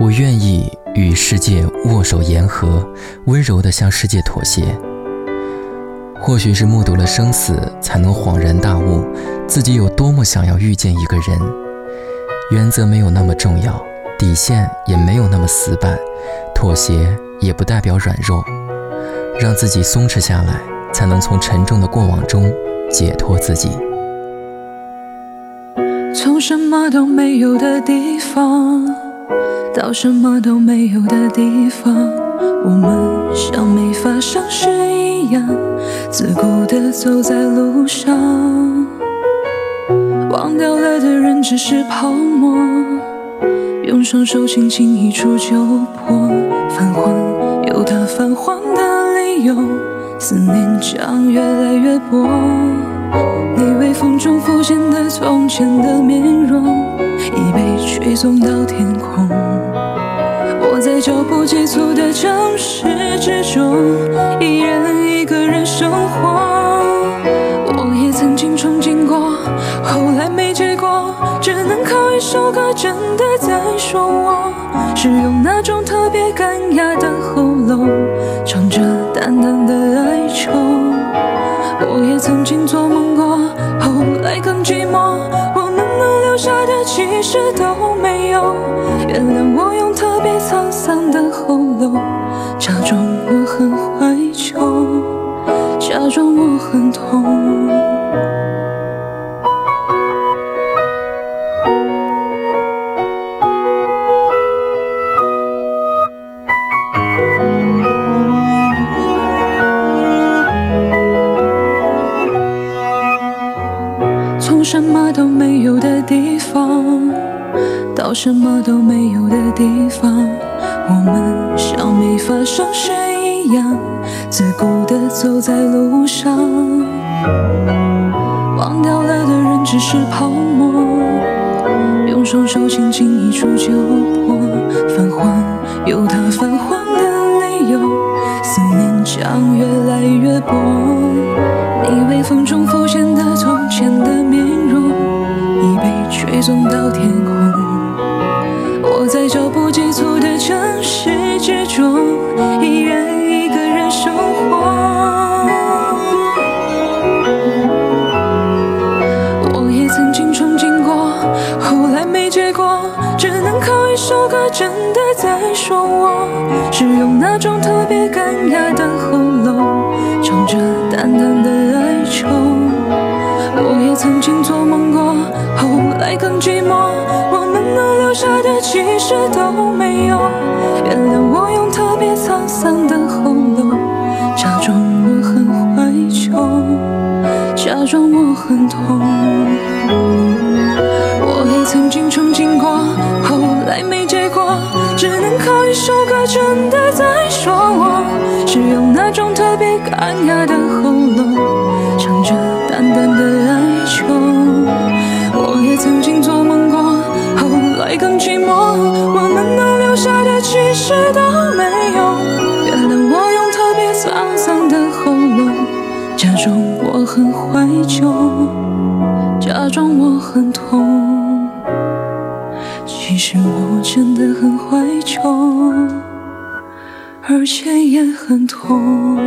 我愿意与世界握手言和，温柔地向世界妥协。或许是目睹了生死，才能恍然大悟，自己有多么想要遇见一个人。原则没有那么重要，底线也没有那么死板，妥协也不代表软弱。让自己松弛下来，才能从沉重的过往中解脱自己。从什么都没有的地方。到什么都没有的地方，我们像没发生事一样，自顾地走在路上。忘掉了的人只是泡沫，用双手轻轻一触就破。泛黄有它泛黄的理由，思念将越来越薄。你微风中浮现的从前的面容，已被吹送到天空。脚步急促的城市之中，一人一个人生活。我也曾经憧憬过，后来没结果，只能靠一首歌真的在说我，是用那种特别干哑的喉咙，唱着淡淡的哀愁。我也曾经做梦过，后来更寂寞，我们能留下的其实都没有。原谅装我很痛。从什么都没有的地方。到什么都没有的地方，我们像没发生事样，自顾地走在路上。忘掉了的人只是泡沫，用双手轻轻一触就破。泛黄有它泛黄的理由，思念将越来越薄。你微风中浮现的从前的面容，已被吹送到天空。的在说我，是用那种特别干哑的喉咙，唱着淡淡的哀愁。我也曾经做梦过，后来更寂寞。我们能留下的其实都没有。原谅我用特别沧桑的喉咙，假装我很怀旧，假装我很痛。我也曾经憧憬过，后来没结果，首歌真的在说我，是用那种特别干哑的喉咙，唱着淡淡的哀求。我也曾经做梦过。后来更寂寞，我们能留下的其实都没有。原谅我用特别沧桑的喉咙，假装我很怀旧，假装我很痛。其实我真的很怀旧，而且也很痛。